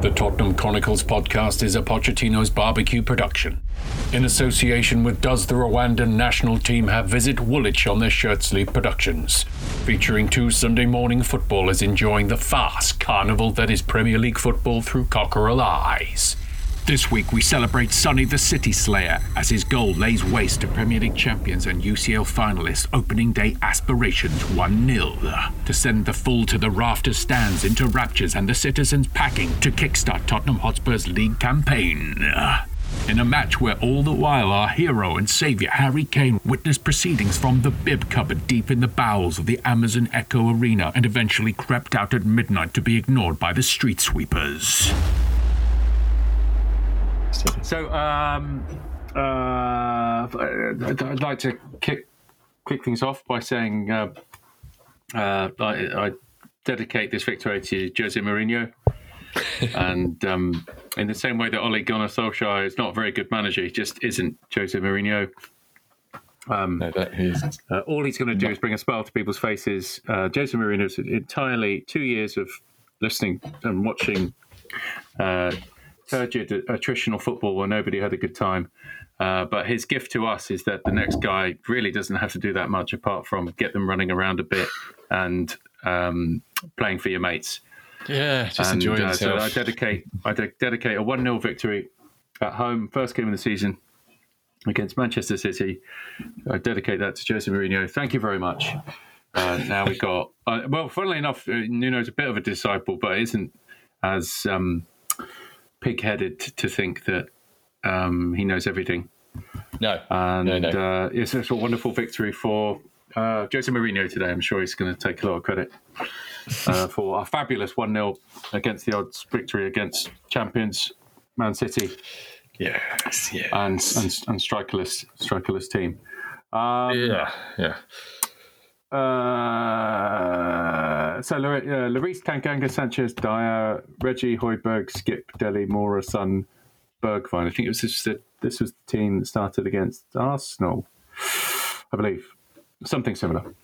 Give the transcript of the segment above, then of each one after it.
The Tottenham Chronicles podcast is a Pochettino's barbecue production. In association with Does the Rwandan national team have Visit Woolwich on their shirt sleeve productions, featuring two Sunday morning footballers enjoying the fast carnival that is Premier League football through cockerel eyes. This week we celebrate Sonny the City Slayer as his goal lays waste to Premier League champions and UCL finalists opening day aspirations 1 0. To send the full to the rafter stands into raptures and the citizens packing to kickstart Tottenham Hotspur's league campaign. In a match where all the while our hero and saviour Harry Kane witnessed proceedings from the bib cupboard deep in the bowels of the Amazon Echo Arena and eventually crept out at midnight to be ignored by the street sweepers. So, um, uh, I'd, like to kick kick things off by saying uh, uh, I, I dedicate this victory to Jose Mourinho. and um, in the same way that Ole Gunnar Solskjaer is not a very good manager, he just isn't Jose Mourinho. Um, No, uh, all he's going to do is bring a smile to people's faces. Uh, Jose Mourinho's entirely two years of listening and watching uh, turgid attritional football where nobody had a good time. Uh, but his gift to us is that the next guy really doesn't have to do that much apart from get them running around a bit and um, playing for your mates. Yeah, just And, enjoying uh, so. I dedicate I de- dedicate a one 0 victory at home, first game of the season against Manchester City. I dedicate that to Jose Mourinho. Thank you very much. Uh, now we've got uh, well, funnily enough, uh, Nuno's a bit of a disciple, but isn't as um, pig-headed to think that um, he knows everything. no, And no, no. Uh, it's, it's a wonderful victory for uh, Jose Mourinho today. I'm sure he's going to take a lot of credit uh, for a fabulous 1 0 against the odds victory against champions Man City yes, yeah, and, and, and strikerless, strikerless team. Um, yeah, yeah. Uh, so Lor- uh, Lloris, Tanganga, Sanchez, Dier, Reggie, Højbjerg, Skip, Dele, Moura, Son, Bergwijn. I think it was just this, this was the team that started against Arsenal, I believe, something similar.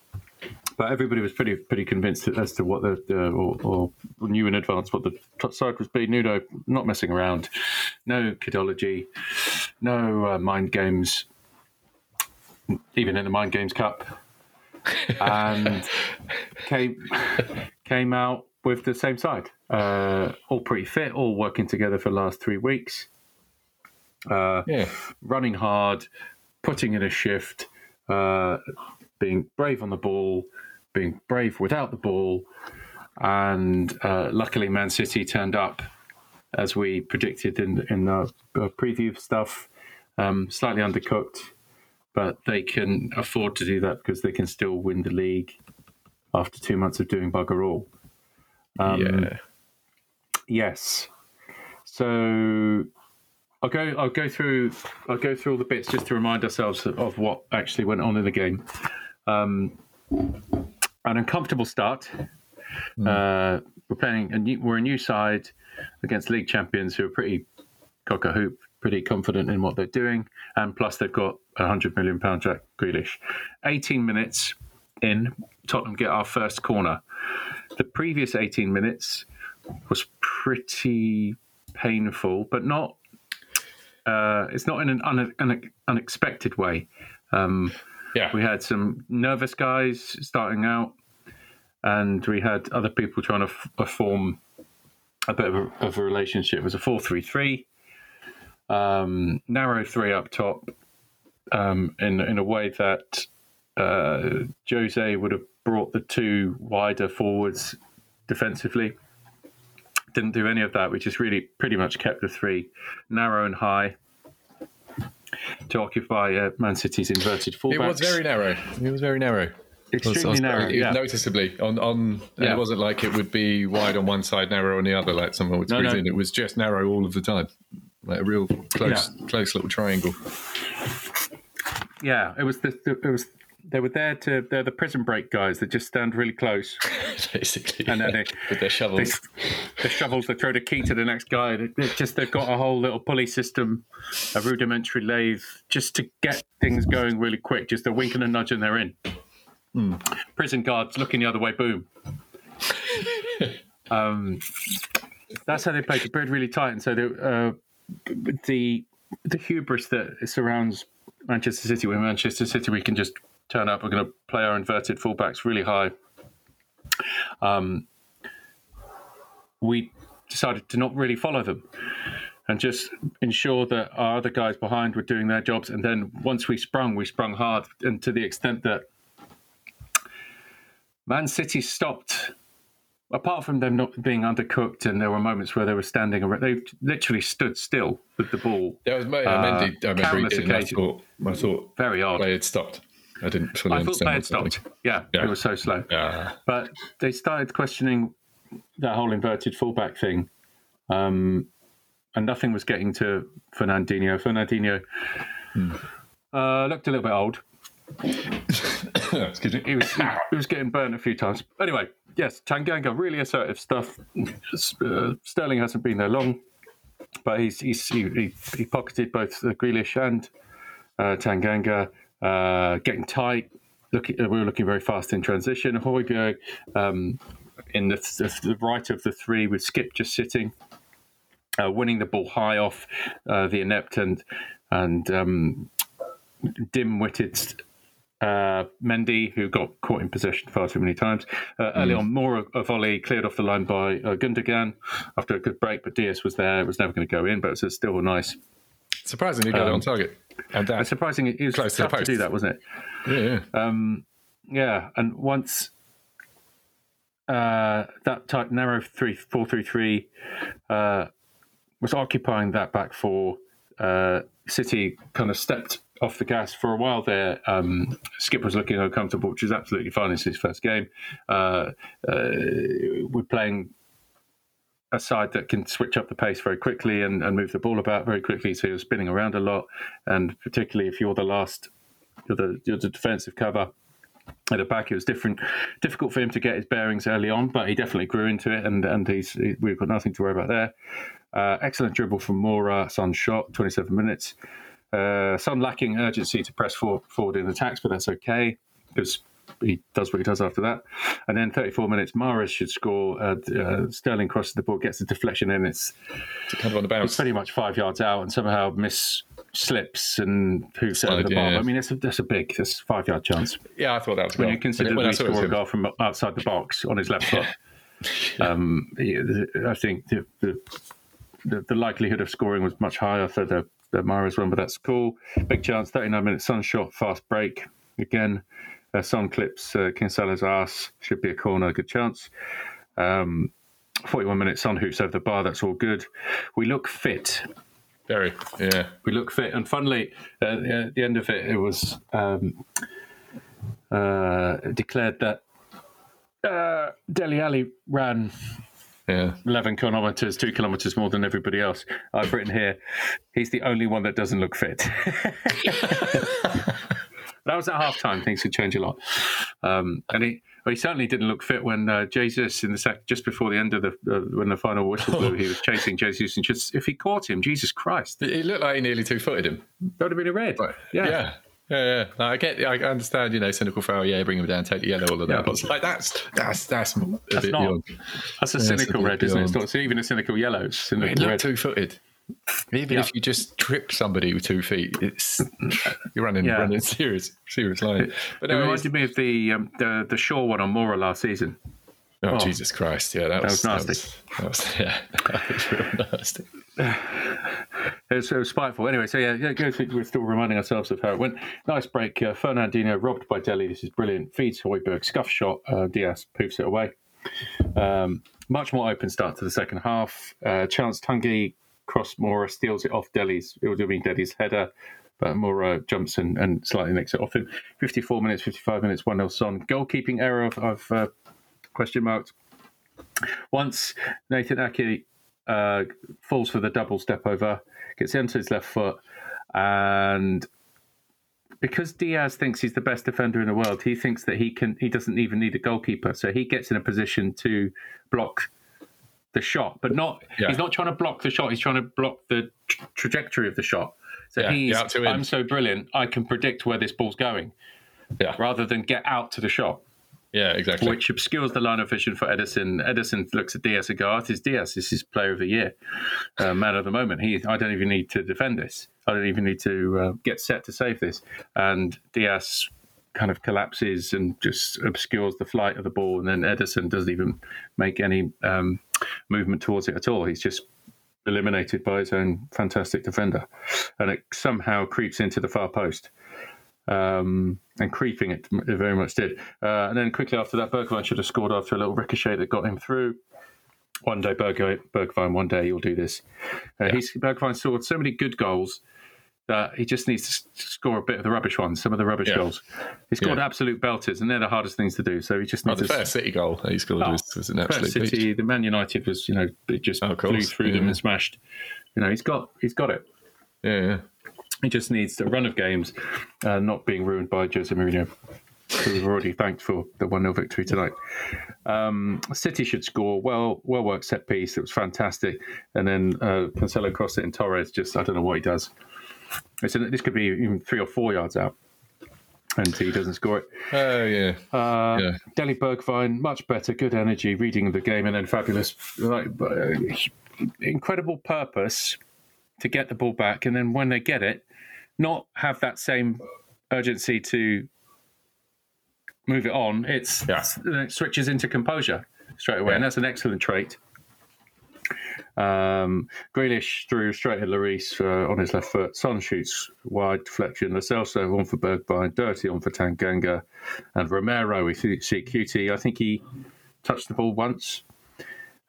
But everybody was pretty pretty convinced as to what the, or, or knew in advance what the side was. Be Nuno not messing around, no kidology, no uh, mind games. Even in the Mind Games Cup, and came came out with the same side, uh, all pretty fit, all working together for the last three weeks, uh, Yeah, running hard, putting in a shift, uh, being brave on the ball, being brave without the ball, and uh, luckily Man City turned up as we predicted in in the preview stuff, um, slightly undercooked but they can afford to do that because they can still win the league after two months of doing bugger all. Um, yeah. Yes. So I'll go. I'll go through. I'll go through all the bits just to remind ourselves of, of what actually went on in the game. Um, an uncomfortable start. Uh, we're playing. A new, we're a new side against league champions who are pretty cock a hoop, pretty confident in what they're doing, and plus they've got a hundred million pound Jack Grealish. Eighteen minutes in, Tottenham get our first corner. The previous eighteen minutes was pretty painful, but not. Uh, it's not in an une- une- unexpected way. Um, Yeah. we had some nervous guys starting out, and we had other people trying to f- uh, form a bit of a, of a relationship. It was a four-three-three, um, narrow three up top, um, in in a way that uh, Jose would have brought the two wider forwards defensively. Didn't do any of that. We just really pretty much kept the three narrow and high to occupy uh, Man City's inverted fullbacks. It was very narrow. It was very narrow. extremely It was- narrow. it- yeah. Noticeably on on. Yeah. It wasn't like it would be wide on one side, narrow on the other, like someone would No, squeeze no. in. It was just narrow all of the time, like a real close, close little triangle. Yeah, it was the, the it was they were there to they're the prison break guys that just stand really close. Basically, And then they- with their They, shovels. the shovels they throw the key to the next guy. They, they just they've got a whole little pulley system, a rudimentary lathe, just to get things going really quick. Just a wink and a nudge and they're in. Prison guards looking the other way. Boom. um, that's how they played. the played really tight, and so the uh, the the hubris that surrounds Manchester City. When Manchester City, we can just turn up. We're going to play our inverted fullbacks really high. Um, we decided to not really follow them and just ensure that our other guys behind were doing their jobs. And then once we sprung, we sprung hard, and to the extent that Man City stopped. Apart from them not being undercooked, and there were moments where they were standing, around, they literally stood still with the ball. There was uh, Mendy. I remember he did. I thought, I thought very odd. Play had stopped. I didn't fully I thought play had stopped. Yeah, yeah, it was so slow. Yeah. But they started questioning that whole inverted fullback thing. Um, and nothing was getting to Fernandinho. Fernandinho hmm. uh, looked a little bit old. Excuse me. He was, he, was getting burnt a few times. Anyway, yes, Tanganga, really assertive stuff. Uh, Sterling hasn't been there long, but he's, he's he, he, pocketed both uh, Grealish and uh, Tanganga, uh, getting tight. Look, we were looking very fast in transition. Højbjerg um, in the, the, right of the three with Skip just sitting uh, winning the ball high off uh, the inept and and um, dim-witted uh, Mendy, who got caught in possession far too many times. Uh, early mm. on, more of a volley cleared off the line by uh, Gundogan after a good break, but Dias was there. It was never going to go in, but it was still nice. Surprisingly, got um, it on um, target. And that surprisingly, it was close tough to, to, do that, wasn't it? Yeah, yeah. Um, yeah, and once uh, that type narrow three four three three uh, was occupying that back four. Uh, City kind of stepped off the gas for a while there. Um, was looking uncomfortable, which is absolutely fine. It's his first game. Uh, uh, we're playing a side that can switch up the pace very quickly and, and move the ball about very quickly. So you're spinning around a lot, and particularly if you're the last, you're the, you're the defensive cover at the back. It was different, difficult for him to get his bearings early on, but he definitely grew into it, and and he's he, we've got nothing to worry about there. Uh, excellent dribble from Moura. Son shot, 27 minutes. Uh, Son lacking urgency to press forward, forward in attacks, but that's okay because he does what he does after that. And then 34 minutes, Mahrez should score. Uh, uh, Sterling crosses the ball, gets the deflection in. It's, it's kind of on the bounce. It's pretty much five yards out, and somehow miss slips and who's over the bar. I mean, it's a, that's a big, that's five yard chance. Yeah, I thought that was when you consider when, when he scored a goal from outside the box on his left foot. um, I think the, the the, the, likelihood of scoring was much higher for the, the Mahrez one, but that's cool. Big chance, 39 minutes, Son shot, fast break. Again, uh, Son clips uh, Cancelo's ass, should be a corner, good chance. Um, 41 minutes, Son hoops over the bar, that's all good. We look fit. Very, yeah. We look fit. And funnily, uh, at the end of it, it was um, uh, declared that uh, Dele Alli ran yeah. 11 kilometers, two kilometers more than everybody else. I've written here, he's the only one that doesn't look fit. that was at half time. Things could change a lot. Um, and he, well, he certainly didn't look fit when uh, Jesus, in the sec, just before the end of the, uh, when the final whistle blew, he was chasing Jesus. And just, if he caught him, Jesus Christ. It looked like he nearly two footed him. That would have been a red. Yeah. Yeah. Yeah, yeah. No, I get. I understand. You know, cynical foul. Yeah, bring him down, take the yellow, all of that. Yeah. But like that's that's that's a that's not, beyond. That's a cynical red, isn't it? It's not even a cynical yellow. It's cynical it red. two footed. Even yeah. if you just trip somebody with two feet, it's you're running yeah. running serious serious line. But no, it reminded me of the um, the the Shaw one on Moura last season. Oh, oh, Jesus Christ! Yeah, that, that was, was, nasty. That was, that was, yeah, that was real nasty. it, was, it was spiteful. Anyway, so yeah, yeah, we're still reminding ourselves of how it went. Nice break. Uh, Fernandinho robbed by Dele. This is brilliant. Feeds Højbjerg. Scuff shot. Uh, Dias poofs it away. Um, much more open start to the second half. Uh, Chance Tanguy cross Moura steals it off Dele's. It would have been Dele's header. But Moura jumps and, and slightly nicks it off him. 54 minutes, 55 minutes, 1 0 Son. Goalkeeping error of, of uh, question marks. Once Nathan Ake uh, falls for the double step over, gets into his left foot, and because Dias thinks he's the best defender in the world, he thinks that he can. He doesn't even need a goalkeeper, so he gets in a position to block the shot, but not. Yeah. He's not trying to block the shot. He's trying to block the tra- trajectory of the shot. So yeah, he's. I'm so brilliant. I can predict where this ball's going. Yeah. Rather than get out to the shot. Yeah, exactly. Which obscures the line of vision for Ederson. Ederson looks at Dias and goes, "Is Dias? This is Player of the Year, uh, man of the moment. He, I don't even need to defend this. I don't even need to uh, get set to save this." And Dias kind of collapses and just obscures the flight of the ball, and then Ederson doesn't even make any um, movement towards it at all. He's just eliminated by his own fantastic defender, and it somehow creeps into the far post. Um, and creeping it, it very much did. Uh, and then quickly after that, Bergwijn should have scored after a little ricochet that got him through. One day, Bergwijn, one day you'll do this. Uh, yeah. He's Bergwijn scored so many good goals that he just needs to score a bit of the rubbish ones, some of the rubbish yeah. goals. He scored yeah. absolute belters, and they're the hardest things to do. So he just needs oh, the to. first City goal he scored oh, was, was, an absolute City, beach. the Man United was, you know, it just oh, flew through them and smashed. You know, he's got he's got it. Yeah, yeah. He just needs a run of games, uh, not being ruined by Jose Mourinho. who we've already thanked for the 1 0 victory tonight. Um, City should score. Well well worked set piece. It was fantastic. And then uh, Cancelo crossed it in Torres. Just, I don't know what he does. It's this could be even three or four yards out. And he doesn't score it. Oh, yeah. Uh, yeah. Dele Bergwijn, much better, good energy, reading of the game, and then fabulous, like, uh, incredible purpose to get the ball back. And then when they get it, not have that same urgency to move it on. It's yeah. it switches into composure straight away, yeah. and that's an excellent trait. Um, Grealish threw straight at Lloris uh, on his left foot. Son shoots wide deflection. Lo Celso on for Bergwijn. Dirty on for Tanganga. And Romero, we see QT. I think he touched the ball once.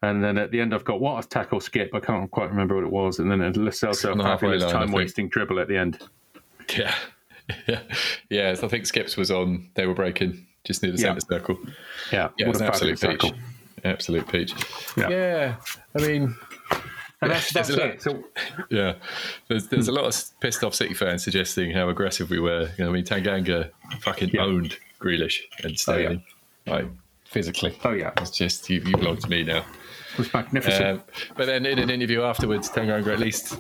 And then at the end, I've got what a tackle skip. I can't quite remember what it was. And then a Lo Celso fabulous time wasting dribble at the end. Yeah. yeah. Yeah. So I think Skips was on, they were breaking just near the yeah. centre circle. Yeah. Yeah, what an absolute peach. Absolute peach. Yeah. yeah. I mean, and that's, that's it. So, yeah, there's there's a lot of pissed off City fans suggesting how aggressive we were. You know, I mean, Tanganga fucking yeah. owned Grealish and Sterling, oh, yeah. like physically. Oh yeah, it's just you, you belong to me now. It was magnificent. Um, but then in an interview afterwards, Tanganga, at least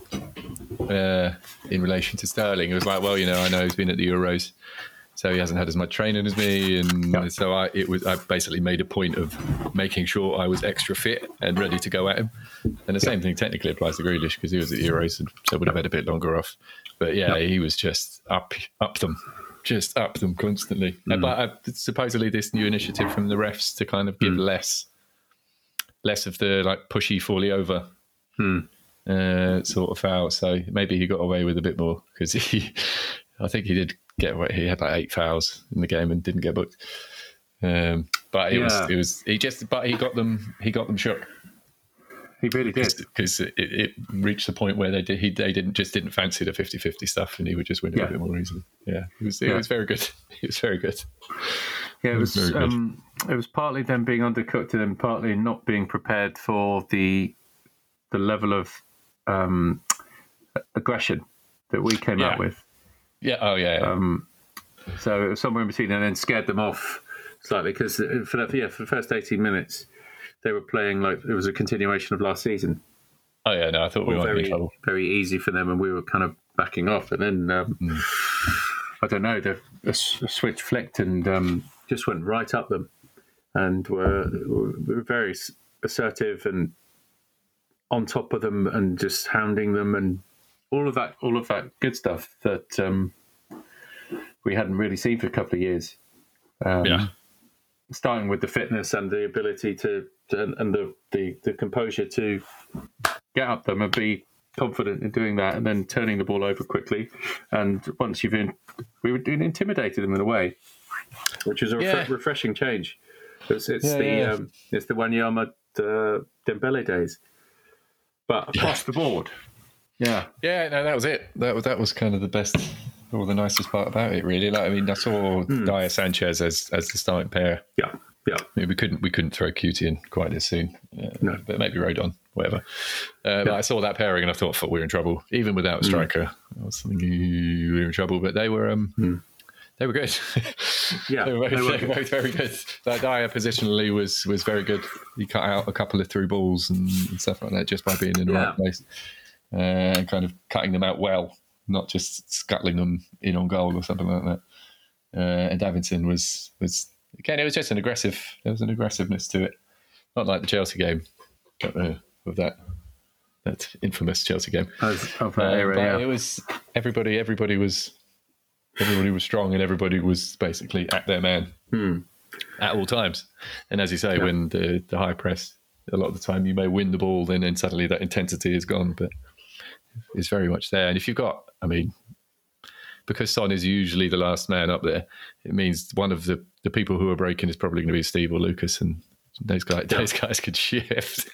uh, in relation to Sterling, it was like, well, you know, I know he's been at the Euros so he hasn't had as much training as me, and yeah. so I it was I basically made a point of making sure I was extra fit and ready to go at him. And the same thing technically applies to Grealish because he was at the Euros, and so would have had a bit longer off. But yeah, yeah. he was just up up them, just up them constantly. Mm. But uh, supposedly this new initiative from the refs to kind of give mm. less less of the like pushy fully over. Mm. Uh, sort of foul, so maybe he got away with a bit more because he, I think he did get away. He had like eight fouls in the game and didn't get booked. Um, but it yeah. was it was he just but he got them he got them shook. He really did because it, it, reached the point where they did he they didn't just didn't fancy the 50-50 stuff and he would just win it yeah. a bit more easily. Yeah, it was it yeah. was very good. It was very good. Yeah, it, it was, was um, it was partly them being undercooked and then partly not being prepared for the the level of um, aggression that we came yeah. out with. Yeah. Oh, yeah. yeah. Um, so it was somewhere in between, and then scared them off slightly because for that, yeah, for the first eighteen minutes, they were playing like it was a continuation of last season. Oh yeah, no, I thought we were very, trouble. Very easy for them, and we were kind of backing off, and then um, mm. I don't know, the, the, switch flicked and um, just went right up them, and were, were very assertive and on top of them, and just hounding them, and all of that, all of that good stuff that um, we hadn't really seen for a couple of years. Um, yeah. Starting with the fitness and the ability to, to and the, the, the composure to get up them and be confident in doing that, and then turning the ball over quickly. And once you've in, we were doing intimidated them in a way, which is a yeah. refreshing change. It's, it's yeah, the yeah. Um, it's the Wanyama uh, Dembele days, but across the board. Yeah, yeah, no, that was it. That was that was kind of the best or the nicest part about it, really. Like, I mean, I saw mm. Dier Sanchez as as the starting pair. Yeah, yeah. I mean, we couldn't we couldn't throw Cutie in quite as soon. Uh, no. but maybe Rodon, whatever. Uh, yeah. I saw that pairing and I thought, we were in trouble, even without a hmm. striker. Mm. I was thinking we were in trouble, but they were. Um, mm. They were good. Yeah, they, were both, they, were, they were both very good. That Dier positionally was was very good. He cut out a couple of through balls and, and stuff like that just by being in the yeah. right place and uh, kind of cutting them out well, not just scuttling them in on goal or something like that. Uh, and Davinson was was again, it was just an aggressive. There was an aggressiveness to it, not like the Chelsea game uh, of that that infamous Chelsea game. As, of that Uh, yeah. it was everybody. Everybody was everybody was strong, and everybody was basically at their man at all times. And as you say, Hmm. Yeah. when the the high press, a lot of the time you may win the ball, and then suddenly that intensity is gone, but it's very much there. And if you've got, I mean, because Son is usually the last man up there, it means one of the the people who are breaking is probably going to be Steve or Lucas, and those guys those guys could shift.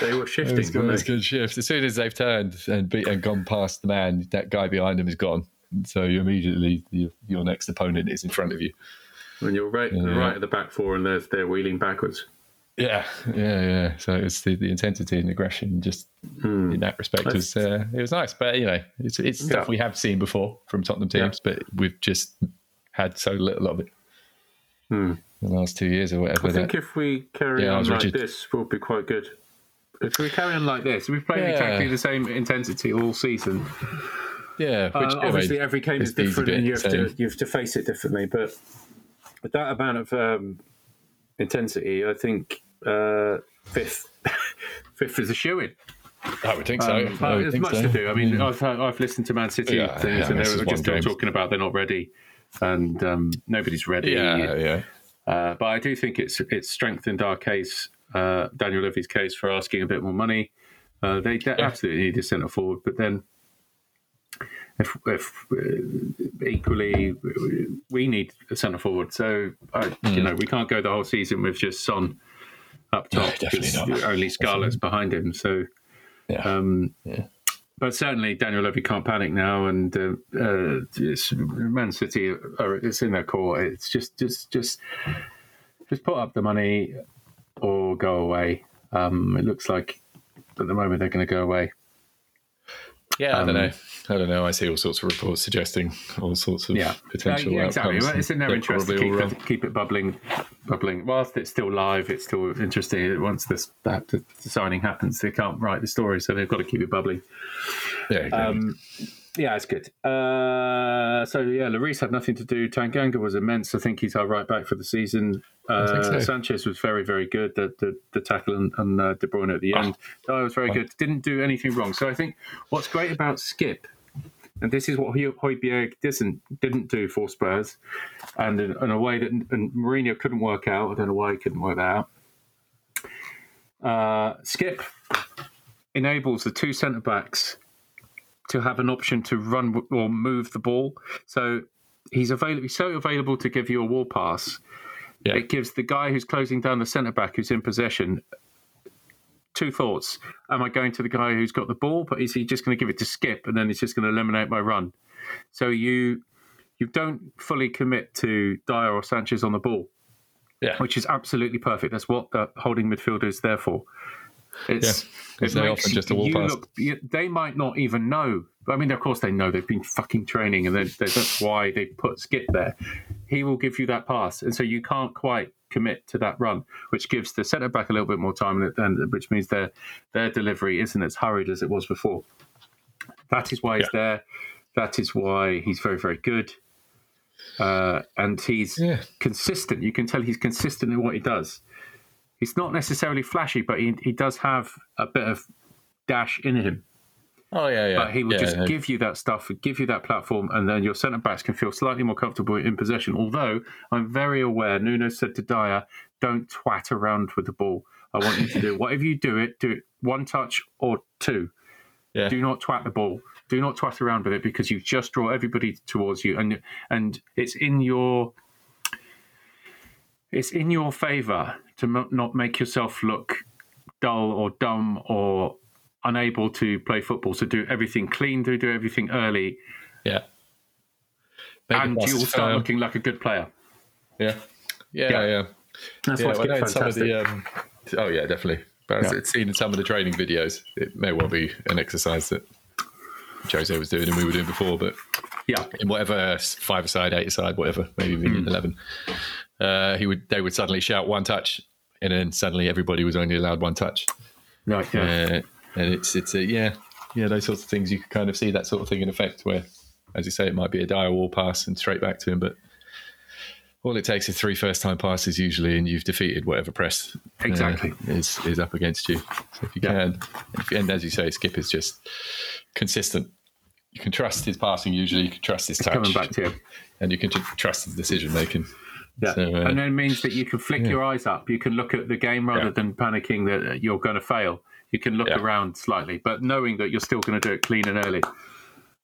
They were shifting, Those guys can shift. As soon as they've turned and beat and gone past the man, that guy behind them is gone. So you immediately your, your next opponent is in front of you. When you're right, Yeah. right at the back four and they're, they're wheeling backwards. Yeah, yeah, yeah. So it's the, the intensity and aggression just in that respect was uh, it was nice. But you know, it's it's stuff Yeah. we have seen before from Tottenham teams, but we've just had so little of it Hmm. the last two years or whatever. I think that- if we carry Yeah, on like rigid. this, we'll be quite good. If we carry on like this, we've played Yeah. exactly the same intensity all season. yeah, Uh, which, I obviously, every game is different, and you have to you have to face it differently. But with that amount of um, intensity, I think uh, fifth fifth is a shoe in. I would think so. Um, would there's think much so. to do. I mean, Yeah. I've I've listened to Man City Yeah, things, yeah, and they were just still talking about they're not ready, and um, nobody's ready. yeah, yeah. Uh, but I do think it's it's strengthened our case, uh, Daniel Levy's case for asking a bit more money. Uh, they, they absolutely need a centre forward, but then if, if uh, equally we need a centre forward, so I, you know we can't go the whole season with just Son up Hmm. No, top definitely not. only Scarlett's behind him. So, Yeah. um, Yeah. but certainly Daniel Levy can't panic now, and uh, uh, it's, Man City, are, it's in their core. It's just, just, just, just put up the money or go away. Um, it looks like at the moment they're going to go away. Yeah, I Um, don't know. I don't know. I see all sorts of reports suggesting all sorts of Yeah, potential Uh, yeah, exactly. Well, it's in their interest to keep it, keep it bubbling, bubbling. Whilst it's still live, it's still interesting. Once this that the signing happens, they can't write the story, so they've got to keep it bubbling. Yeah, exactly. Um, yeah, it's good. Uh, so yeah, Lloris had nothing to do. Tanganga was immense. I think he's our right back for the season. Uh, so. Sanchez was very, very good. The the, the tackle and, and uh, De Bruyne at the end. Dier was very good. Didn't do anything wrong. So I think what's great about Skip, and this is what Hoy- didn't didn't do for Spurs, and in, in a way that and Mourinho couldn't work out. I don't know why he couldn't work that out. Uh, Skip enables the two centre backs to have an option to run or move the ball. So he's available. He's so available to give you a wall pass. Yeah. It gives the guy who's closing down the centre back who's in possession two thoughts. Am I going to the guy who's got the ball, but is he just going to give it to Skip and then he's just going to eliminate my run? So you you don't fully commit to Dier or Sanchez on the ball, yeah, which is absolutely perfect. That's what the holding midfielder is there for. It's, Yeah, they often just a wall pass. look- they might not even know. I mean, of course they know. They've been fucking training, and they, they, that's why they put Skip there. He will give you that pass, and so you can't quite commit to that run, which gives the centre back a little bit more time, and, and which means their their delivery isn't as hurried as it was before. That is why he's there. That is why he's very very good, uh, and he's Yeah. consistent. You can tell he's consistent in what he does. He's not necessarily flashy, but he, he does have a bit of dash in him. Oh yeah, yeah. But he will yeah, just yeah. give you that stuff, give you that platform, and then your centre backs can feel slightly more comfortable in possession. Although I'm very aware, Nuno said to Dier, "Don't twat around with the ball. I want you to do whatever you do it, do it one touch or two. Yeah. Do not twat the ball. Do not twat around with it because you just draw everybody towards you, and and it's in your it's in your favour to m- not make yourself look dull or dumb or unable to play football. So do everything clean, do do everything early, yeah. Make and you will start firm. looking like a good player. Yeah, yeah, Yeah. yeah. That's yeah, what's well, I know in some of fantastic. the. Um, oh yeah, definitely. But Yeah. it's seen in some of the training videos. It may well be an exercise that Jose was doing and we were doing before, but yeah, in whatever five aside, eight aside, whatever, maybe even Hmm. eleven, uh, he would they would suddenly shout one touch, and then suddenly everybody was only allowed one touch. right, yeah. Uh, and it's it's a, yeah yeah those sorts of things you can kind of see that sort of thing in effect where as you say it might be a dire wall pass and straight back to him but all it takes is three first time passes usually, and you've defeated whatever press uh, Exactly. is is up against you. So if you Yeah. can, if, and as you say, Skip is just consistent. You can trust his passing usually. You can trust his touch, Coming back to you. and you can trust his decision making. Yeah, So, uh, and then it means that you can flick your eyes up. You can look at the game rather Yeah. than panicking that you're going to fail. You can look Yeah. around slightly, but knowing that you're still going to do it clean and early.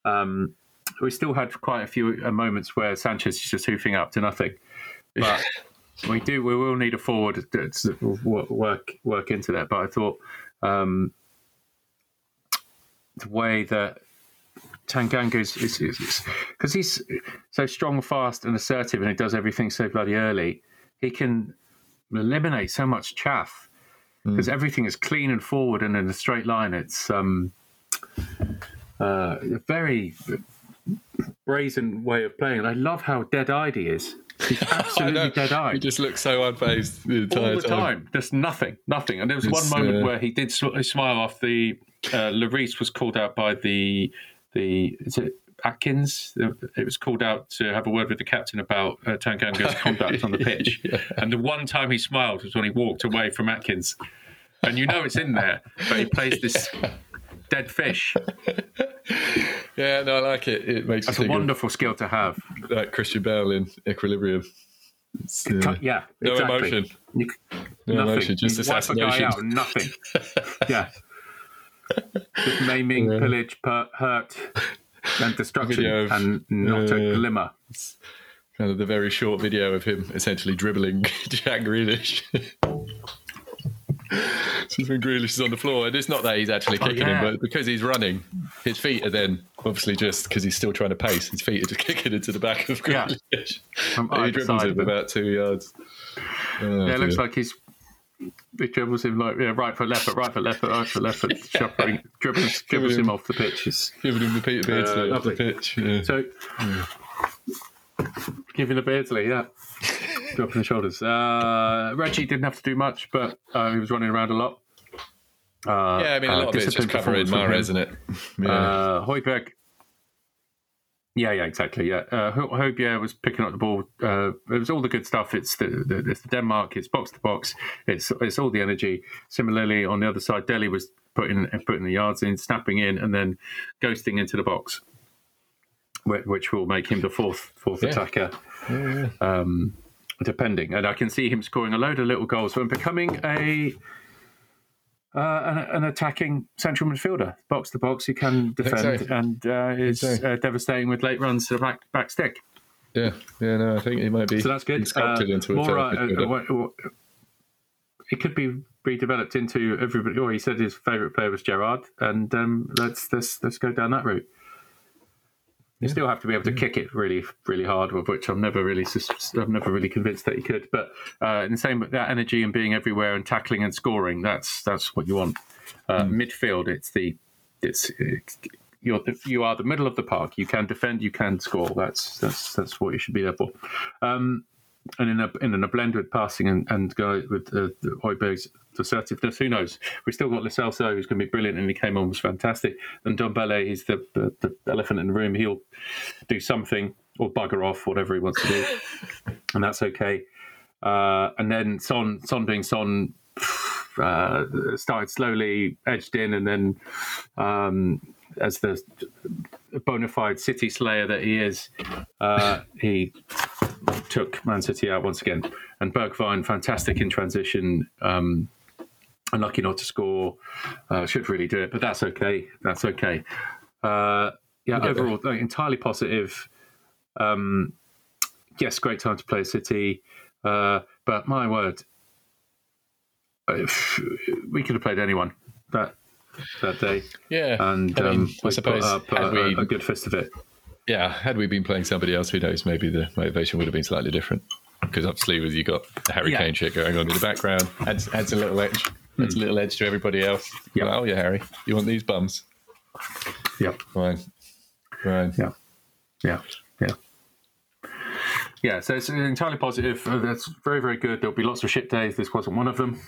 Um, we still had quite a few uh, moments where Sanchez is just hoofing up to nothing, but we do. We will need a forward to to work work into that. But I thought um, the way that Tanganga is because he's so strong, fast, and assertive, and he does everything so bloody early. He can eliminate so much chaff because everything is clean and forward and in a straight line. It's um, uh, a very brazen way of playing. And I love how dead-eyed he is. He's absolutely dead-eyed He just looks so unfazed the entire all the time. There's nothing, nothing. And there was It's, one moment uh, where he did sl- smile off the uh, Lloris was called out by the the is it Atkins? It was called out to have a word with the captain about uh, Tanganga's conduct on the pitch. Yeah. And the one time he smiled was when he walked away from Atkins. And you know it's in there, but he plays this dead fish. Yeah, no, I like it. It makes That's a wonderful skill to have. like Christian Bale in Equilibrium. Uh, Yeah, no exactly. emotion. You, No nothing. emotion, just You wipe a guy assassination. out, nothing. yeah. Just maiming, Yeah. pillage, per- hurt, and destruction, of- and not a uh, glimmer. kind of the very short video of him essentially dribbling Jack Grealish. Since when Grealish is on the floor, and it's not that he's actually kicking Oh, yeah. him, but because he's running, his feet are then obviously just because he's still trying to pace. His feet are just kicking into the back of Yeah. Grealish. From he dribbles side him about two yards. Oh, Yeah, it looks like he's. He dribbles him like yeah, right foot, left foot, right foot, left foot, right foot, left foot, shuffling, dribbles, dribbles him off the pitch. It's- giving him the Peter Beardsley Uh, off the lovely. pitch. Yeah. So, giving the Beardsley, yeah, dropping the shoulders. Uh, Reggie didn't have to do much, but uh, he was running around a lot. Uh, yeah, I mean, a uh, lot of it's just disciplined covering performance. Mahrez, isn't it? Yeah. Uh, Højbjerg. Yeah, yeah, exactly. Yeah, uh, was picking up the ball. Uh, it was all the good stuff. It's the, the it's the Denmark. It's box to box. It's it's all the energy. Similarly, on the other side, Dele was putting putting the yards in, snapping in, and then ghosting into the box, which, which will make him the fourth fourth Yeah. attacker. Yeah. Um, depending, and I can see him scoring a load of little goals and becoming a uh, an, an attacking central midfielder, box to box. He can defend so. and uh, is so. uh, devastating with late runs to the back back stick. yeah, yeah, no, I think he might be. So that's good. sculpted Uh, into a more, third midfielder. what- what- it could be redeveloped into everybody. Or he said his favourite player was Gerrard, and um, let's let's let's go down that route. You still have to be able to kick it really, really hard, with which I'm never really, I'm never really convinced that he could. But uh, in the same, that energy and being everywhere and tackling and scoring, that's that's what you want. Uh, Midfield, it's the, it's, it's you're the, you are the middle of the park. You can defend, you can score. That's that's that's what you should be there for. Um, and in a in a blend with passing and, and go with uh, the Højbjerg's assertiveness, who knows? We've still got Celso, who's going to be brilliant, and he came on was fantastic. And Dombele, he's the, the the elephant in the room. He'll do something or bugger off, whatever he wants to do, and that's okay. Uh, and then Son, Son being Son, uh, started slowly, edged in, and then um, as the bona fide City Slayer that he is, uh, he took Man City out once again. And Bergwijn, fantastic in transition. Um, unlucky not to score. Uh, should really do it, but that's okay. That's okay. Uh, yeah, overall, entirely positive. Um, yes, great time to play City. Uh, but my word, if- we could have played anyone that that day, yeah, and I mean, um, I suppose put had a, we- a, a good fist of it. yeah, had we been playing somebody else, who knows? Maybe the motivation would have been slightly different. Because obviously, with you got the Harry Yeah. Kane shit going on in the background, adds, adds a little edge, adds a little edge to everybody else. Yeah. Oh yeah, Harry, you want these bums? Yep. Fine, fine. Yeah. Yeah. Yeah. Yeah, so it's entirely positive. Uh, That's very, very good. There'll be lots of shit days. This wasn't one of them.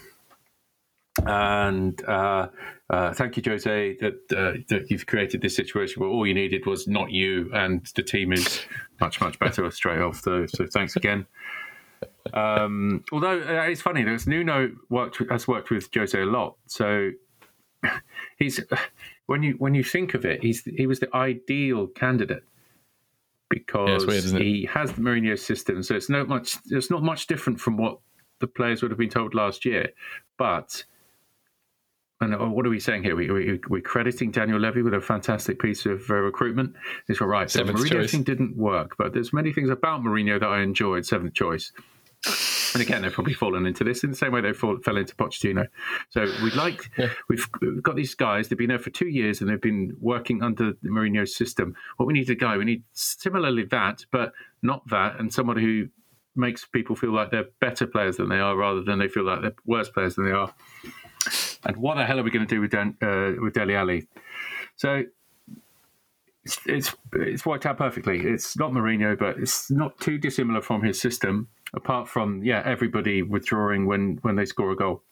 And uh, uh, thank you, Jose, that uh, that you've created this situation where all you needed was not you, and the team is much much better straight off. So, so thanks again. Um, although uh, it's funny, there's Nuno worked has worked with Jose a lot, so he's when you when you think of it, he's he was the ideal candidate because Yeah, weird, he has the Mourinho system. So it's not much. It's not much different from what the players would have been told last year. But and uh, what are we saying here? We, we, we're crediting Daniel Levy with a fantastic piece of uh, recruitment. It's all right. The Seventh Mourinho choice. thing didn't work, but there's many things about Mourinho that I enjoyed. Seventh choice. And again, they've probably fallen into this in the same way they fall, fell into Pochettino. So we'd like Yeah. we've, we've got these guys. They've been there for two years and they've been working under the Mourinho system. What we need a guy. We need similarly that, but not that, and someone who makes people feel like they're better players than they are, rather than they feel like they're worse players than they are. And what the hell are we going to do with Dan, uh, with Dele Alli? So it's, it's it's worked out perfectly. It's not Mourinho, but it's not too dissimilar from his system. Apart from yeah, everybody withdrawing when when they score a goal.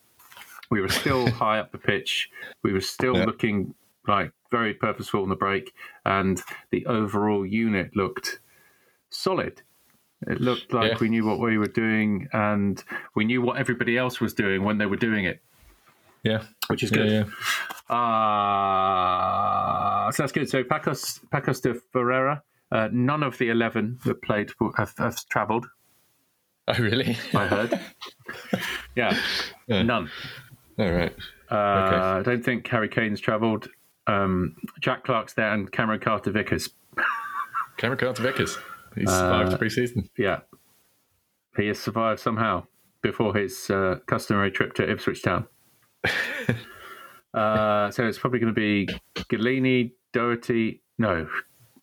We were still high up the pitch. We were still Yeah. looking like very purposeful on the break, and the overall unit looked solid. It looked like Yeah. we knew what we were doing, and we knew what everybody else was doing when they were doing it, Yeah. which is good. yeah. Uh, so that's good. So Pacos, Pacos de Ferreira, uh, none of the 11 that played have, have travelled, Oh, really? I heard. yeah, Yeah. none. All right. Uh, I don't think Harry Kane's travelled. Um, Jack Clarke's there and Cameron Carter Vickers. Cameron Carter Vickers. He's Uh, survived pre-season. Yeah. He has survived somehow before his uh, customary trip to Ipswich Town. uh, so it's probably going to be Gollini, Doherty. No,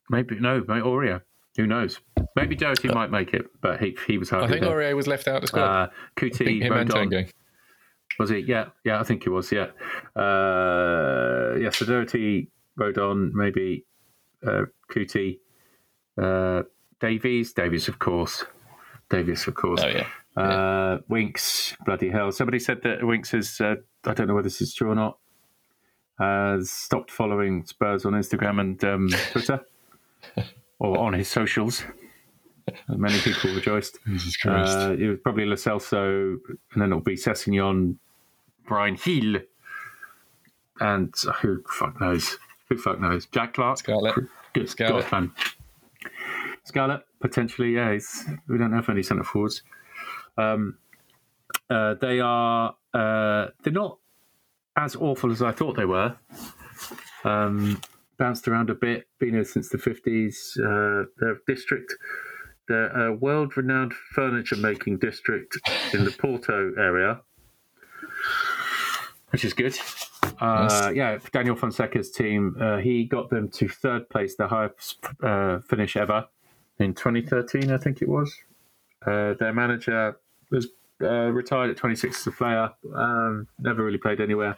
maybe, no, maybe Aurier. Who knows? Maybe Doherty might make it, but he, he was I think there. Aurier was left out of the squad. Uh, Kuti, Rodon. Was he? Yeah, yeah, I think he was. Yeah, uh, yeah. So Doherty, Rodon, maybe uh, Kuti, uh, Davies, Davies, of course, Davies, of course. Oh, yeah. Uh, Winks, bloody hell! Somebody said that Winks is Uh, I don't know whether this is true or not. Has stopped following Spurs on Instagram and um, Twitter, or on his socials. Many people rejoiced. Jesus Christ. Uh, it was probably Lo Celso, and then it'll be Sessegnon, Bryan Gil, and who fuck knows? Who fuck knows? Jack Clarke. Scarlett. Good Scarlett. God, man. Scarlett, potentially, yeah. We don't have any centre forwards. Um, uh, they are. Uh, they're not as awful as I thought they were. Um, bounced around a bit. Been here since the fifties. Uh, they're a district. They're a world-renowned furniture-making district in the Porto area, which is good. Uh, yeah, Daniel Fonseca's team. Uh, he got them to third place, the highest uh, finish ever in 2013, I think it was. Uh, their manager was uh, retired at 26 as a player. Um, never really played anywhere.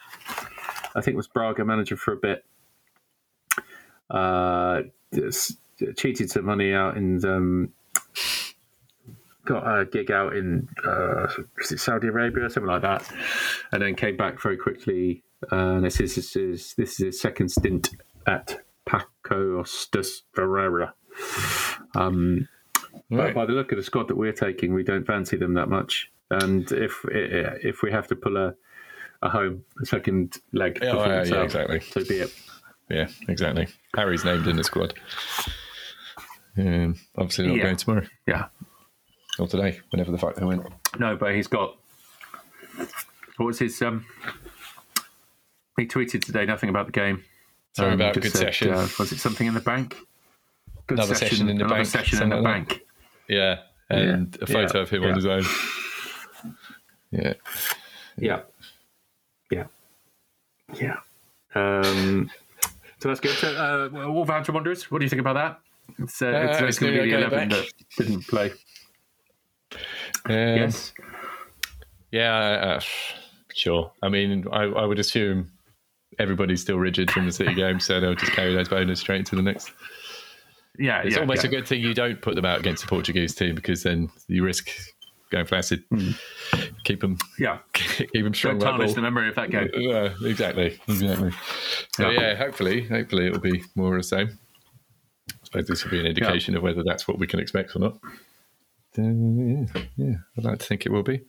I think was Braga manager for a bit. Uh, cheated some money out and um, got a gig out in uh, Saudi Arabia or something like that, and then came back very quickly. Uh, and this is this is this is his second stint at Pacos de Ferreira. Um, but by the look of the squad that we're taking, we don't fancy them that much. And if if we have to pull a a home a second leg Yeah, well, performance yeah, out, exactly. so be it. Yeah, exactly. Harry's named in the squad. Um, obviously not Yeah. going tomorrow Yeah. or today, whenever the fuck they went. No, but he's got. What was his? Um, he tweeted today nothing about the game. Sorry Um, about just good said, session. Uh, was it something in the bank? Good Another session in the another bank, Session in the like bank. yeah, and Yeah. a photo Yeah. of him Yeah. on his own. Yeah, Yeah. Yeah. Yeah. Um, so that's good. So, uh, Wolverhampton Wanderers, what do you think about that? It's, uh, it's, Uh, it's it's going to be the 11 back. that didn't play. um, yes. yeah, uh, sure. I mean, I, I would assume everybody's still rigid from the City game, so they'll just carry those bonus straight into the next. Yeah. It's yeah, almost yeah. a good thing you don't put them out against the Portuguese team because then you risk going flaccid. Hmm. keep them Yeah. keep them strong. Don't tarnish the memory of that game. Yeah, exactly, exactly. So Yeah. yeah, hopefully, hopefully it'll be more of the same. I suppose this will be an indication of whether that's what we can expect or not. Yeah, yeah, I'd like to think it will be.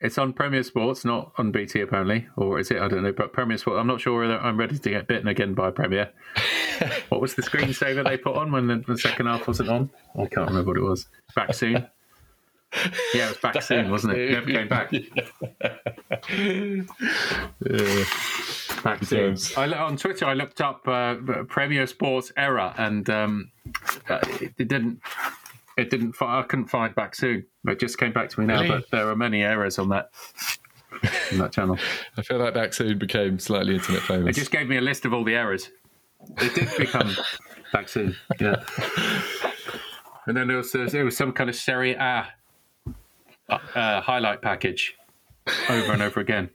It's on Premier Sports, not on BT apparently, or is it? I don't know. But Premier Sports, I'm not sure whether I'm ready to get bitten again by Premier. what was the screensaver they put on when the, the second half wasn't on? I can't remember what it was. Back soon. Yeah, it was back soon, wasn't it? Never came back. Yeah. Back soon. I, on Twitter, I looked up uh, Premier Sports error, and um, uh, it, it didn't. It didn't. I couldn't find back soon. It just came back to me now, Really? but there are many errors on that on that channel. I feel like back soon became slightly internet famous. It just gave me a list of all the errors. It did become back soon. Yeah. And then there was there was some kind of Serie A uh, uh, highlight package over and over again.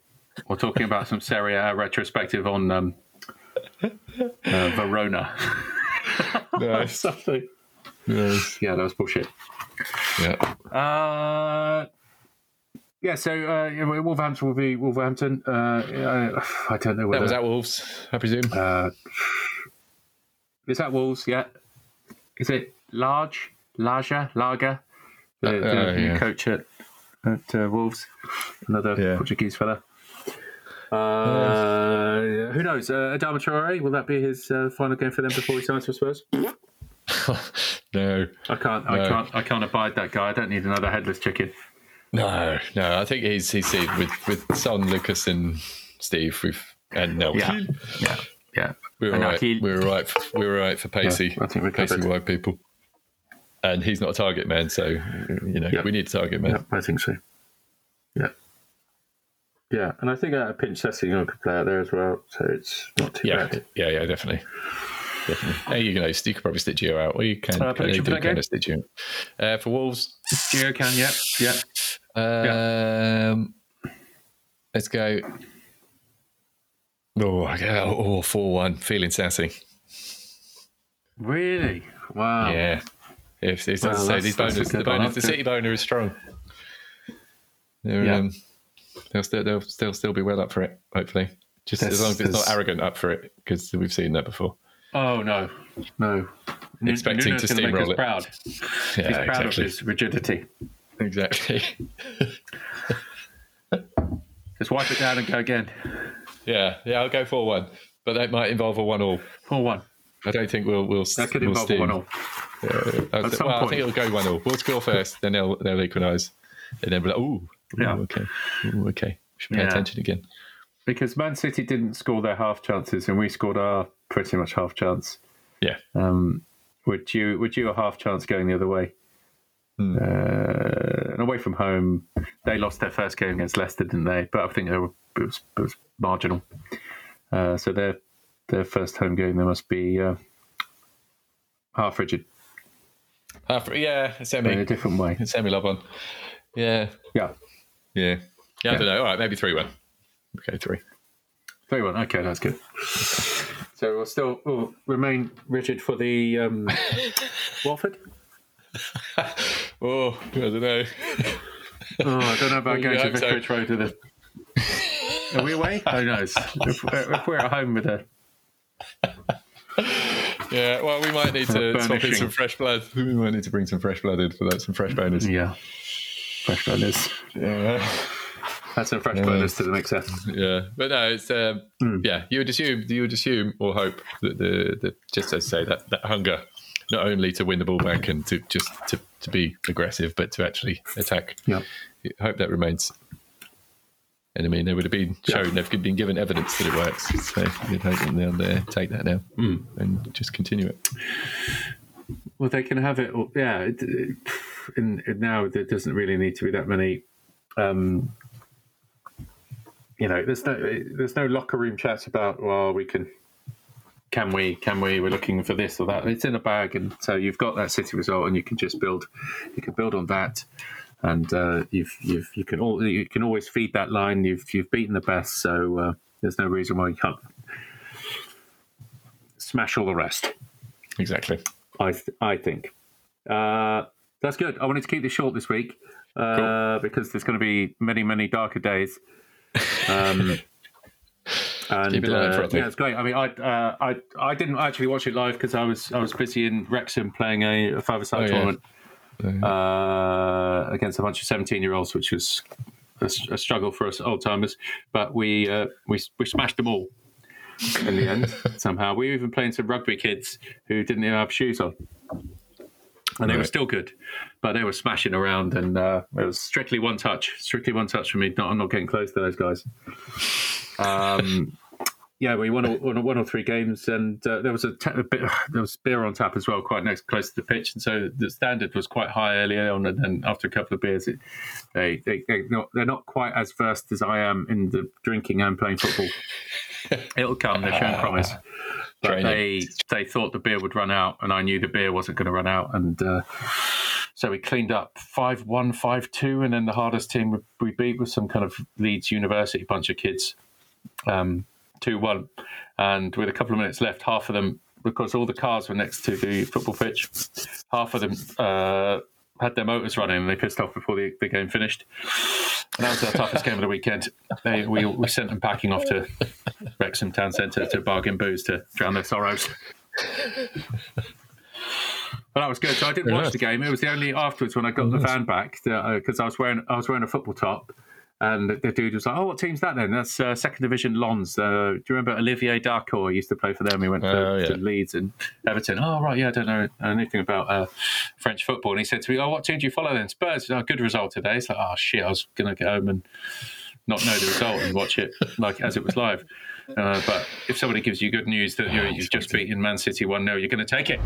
We're talking about some Serie A retrospective on um, uh, Verona. nice, Something. nice. Yeah, that was bullshit. Yeah. Uh, yeah, so uh, Wolverhampton will be Wolverhampton. Uh, I, don't know That was at Wolves, I presume. Uh, is that Wolves? Yeah. Is it large, larger, lager? The, the Uh, yeah. coach at at uh, Wolves, another Yeah. Portuguese fella. Uh, who knows? Uh, Adama Traore, will that be his uh, final game for them before he signs for Spurs? no, I can't. I can't. I can't abide that guy. I don't need another headless chicken. no, no. I think he's he's seen with with Son, Lucas, and Steve. We've and no, Yeah, yeah, yeah. we were right. We were right. For, we were right for pacey, Yeah, I think we're pacey wide people. And he's not a target man, so you know Yeah. we need a target man. Yeah, I think so. Yeah. Yeah, and I think a Pinch Sessegnon could play out there as well, so it's not too Yeah, bad. yeah, yeah, definitely. Definitely. Hey, you know, you could probably stick Gio out, or you can. Uh, can prediction do for kind of stick Gio. Uh, for Wolves, Gio can, yeah, yeah. um, let's go. Oh, okay. oh, 4 1. Feeling sassy. Really? Wow. Yeah. If, if, Well, as I say, these boners, the, bonus, the City boner is strong. They're, Yeah. um, they'll, still, they'll, they'll still be well up for it, hopefully. Just There's- as long as it's not arrogant up for it, because we've seen that before. Oh no, no. Nu- Expecting Nuno's to gonna make us steamroll it. proud. Yeah, He's proud exactly. of his rigidity. Exactly. Just wipe it down and go again. yeah, yeah, I'll go 4 1. But that might involve a 1 all. Four one. I don't think we'll we'll That could we'll involve a steam. one all. I, some well, I think it'll go one all. We'll score first, then they'll they'll equalise, and then be like, ooh, Yeah. ooh, okay, ooh, okay, should pay Yeah. attention again. Because Man City didn't score their half chances, and we scored our pretty much half chance. Yeah, Um, would you would you a half chance going the other way? Hmm. Uh, and away from home, they lost their first game against Leicester, didn't they? But I think they were, it, was, it was marginal. Uh, so their their first home game, they must be uh, half rigid Half, yeah, in a different way. semi lob on. Yeah, Yeah, yeah, yeah. I Yeah. don't know. All right, maybe three one. Okay, three. very well. Okay, that's good. So we'll still we'll remain rigid for the um, Watford. Oh, I don't know. Oh, I don't know about Well, going to hope so. Vicarage Road with a. Are we away? Who knows? If, if we're at home with a. Yeah, well, we might need to swap in some fresh blood. We might need to bring some fresh blood in for that, some fresh bonus. Yeah. Fresh bonus. Yeah. That's some fresh bonus to the mixer. Yeah, but no, it's um, yeah. You would assume, you would assume or hope that the, the just as I say that that hunger, not only to win the ball back and to just to, to be aggressive, but to actually attack. Yeah. Hope that remains. And I mean, they would have been shown, they've been given evidence that it works. So you'd hope that they'll uh, take that now and just continue it. Well, they can have it. all- Yeah. It, it, in, in now, there doesn't really need to be that many. Um, you know, there's no there's no locker room chats about well, we can. Can we? Can we? We're looking for this or that. It's in a bag, and so you've got that City result, and you can just build. You can build on that, and uh, you've you've you can all you can always feed that line. You've you've beaten the best, so uh, there's no reason why you can't smash all the rest. Exactly. I th- I think uh, that's good. I wanted to keep this short this week. uh, cool. because there's going to be many, many darker days. Um, and uh, yeah, it's great. I mean, I uh, I I didn't actually watch it live because I was I was busy in Wrexham playing a, a five-a-side oh, tournament yeah. Uh, against a bunch of seventeen-year-olds, which was a, a, struggle for us old timers. But we uh, we we smashed them all in the end somehow. We were even playing some rugby kids who didn't even have shoes on. And they right. were still good, but they were smashing around, and uh, it was strictly one touch, strictly one touch for me. Not, I'm not getting close to those guys. Um, yeah, we won, a, won a one or three games, and uh, there was a, a, bit, there was beer on tap as well, quite next close to the pitch, and so the standard was quite high early on, and then after a couple of beers, it, they they they not, they're not quite as versed as I am in the drinking and playing football. It'll come, they're showing promise. But they they thought the beer would run out, and I knew the beer wasn't going to run out, and uh, so we cleaned up five one, five two, and then the hardest team we beat was some kind of Leeds University bunch of kids, um, two one, and with a couple of minutes left, half of them because all the cars were next to the football pitch, half of them. Uh, had their motors running and they pissed off before the, the game finished. And that was our toughest game of the weekend. They, we, we sent them packing off to Wrexham Town Centre to bargain booze to drown their sorrows. but that was good. So I didn't watch the game. It was the only afterwards when I got the van back because uh, I was wearing I was wearing a football top and the dude was like, "Oh, what team's that then?" That's uh, second division Lens. Uh, do you remember Olivier Dacourt used to play for them? He went to, oh, yeah. to Leeds and Everton. Oh, right, yeah, I don't know anything about uh, French football. And he said to me, "Oh, what team do you follow then?" Spurs. Oh, good result today. It's like, oh shit, I was gonna get home and not know the result and watch it like as it was live. Uh, but if somebody gives you good news that you've just beaten Man City one 0 you're going to take it.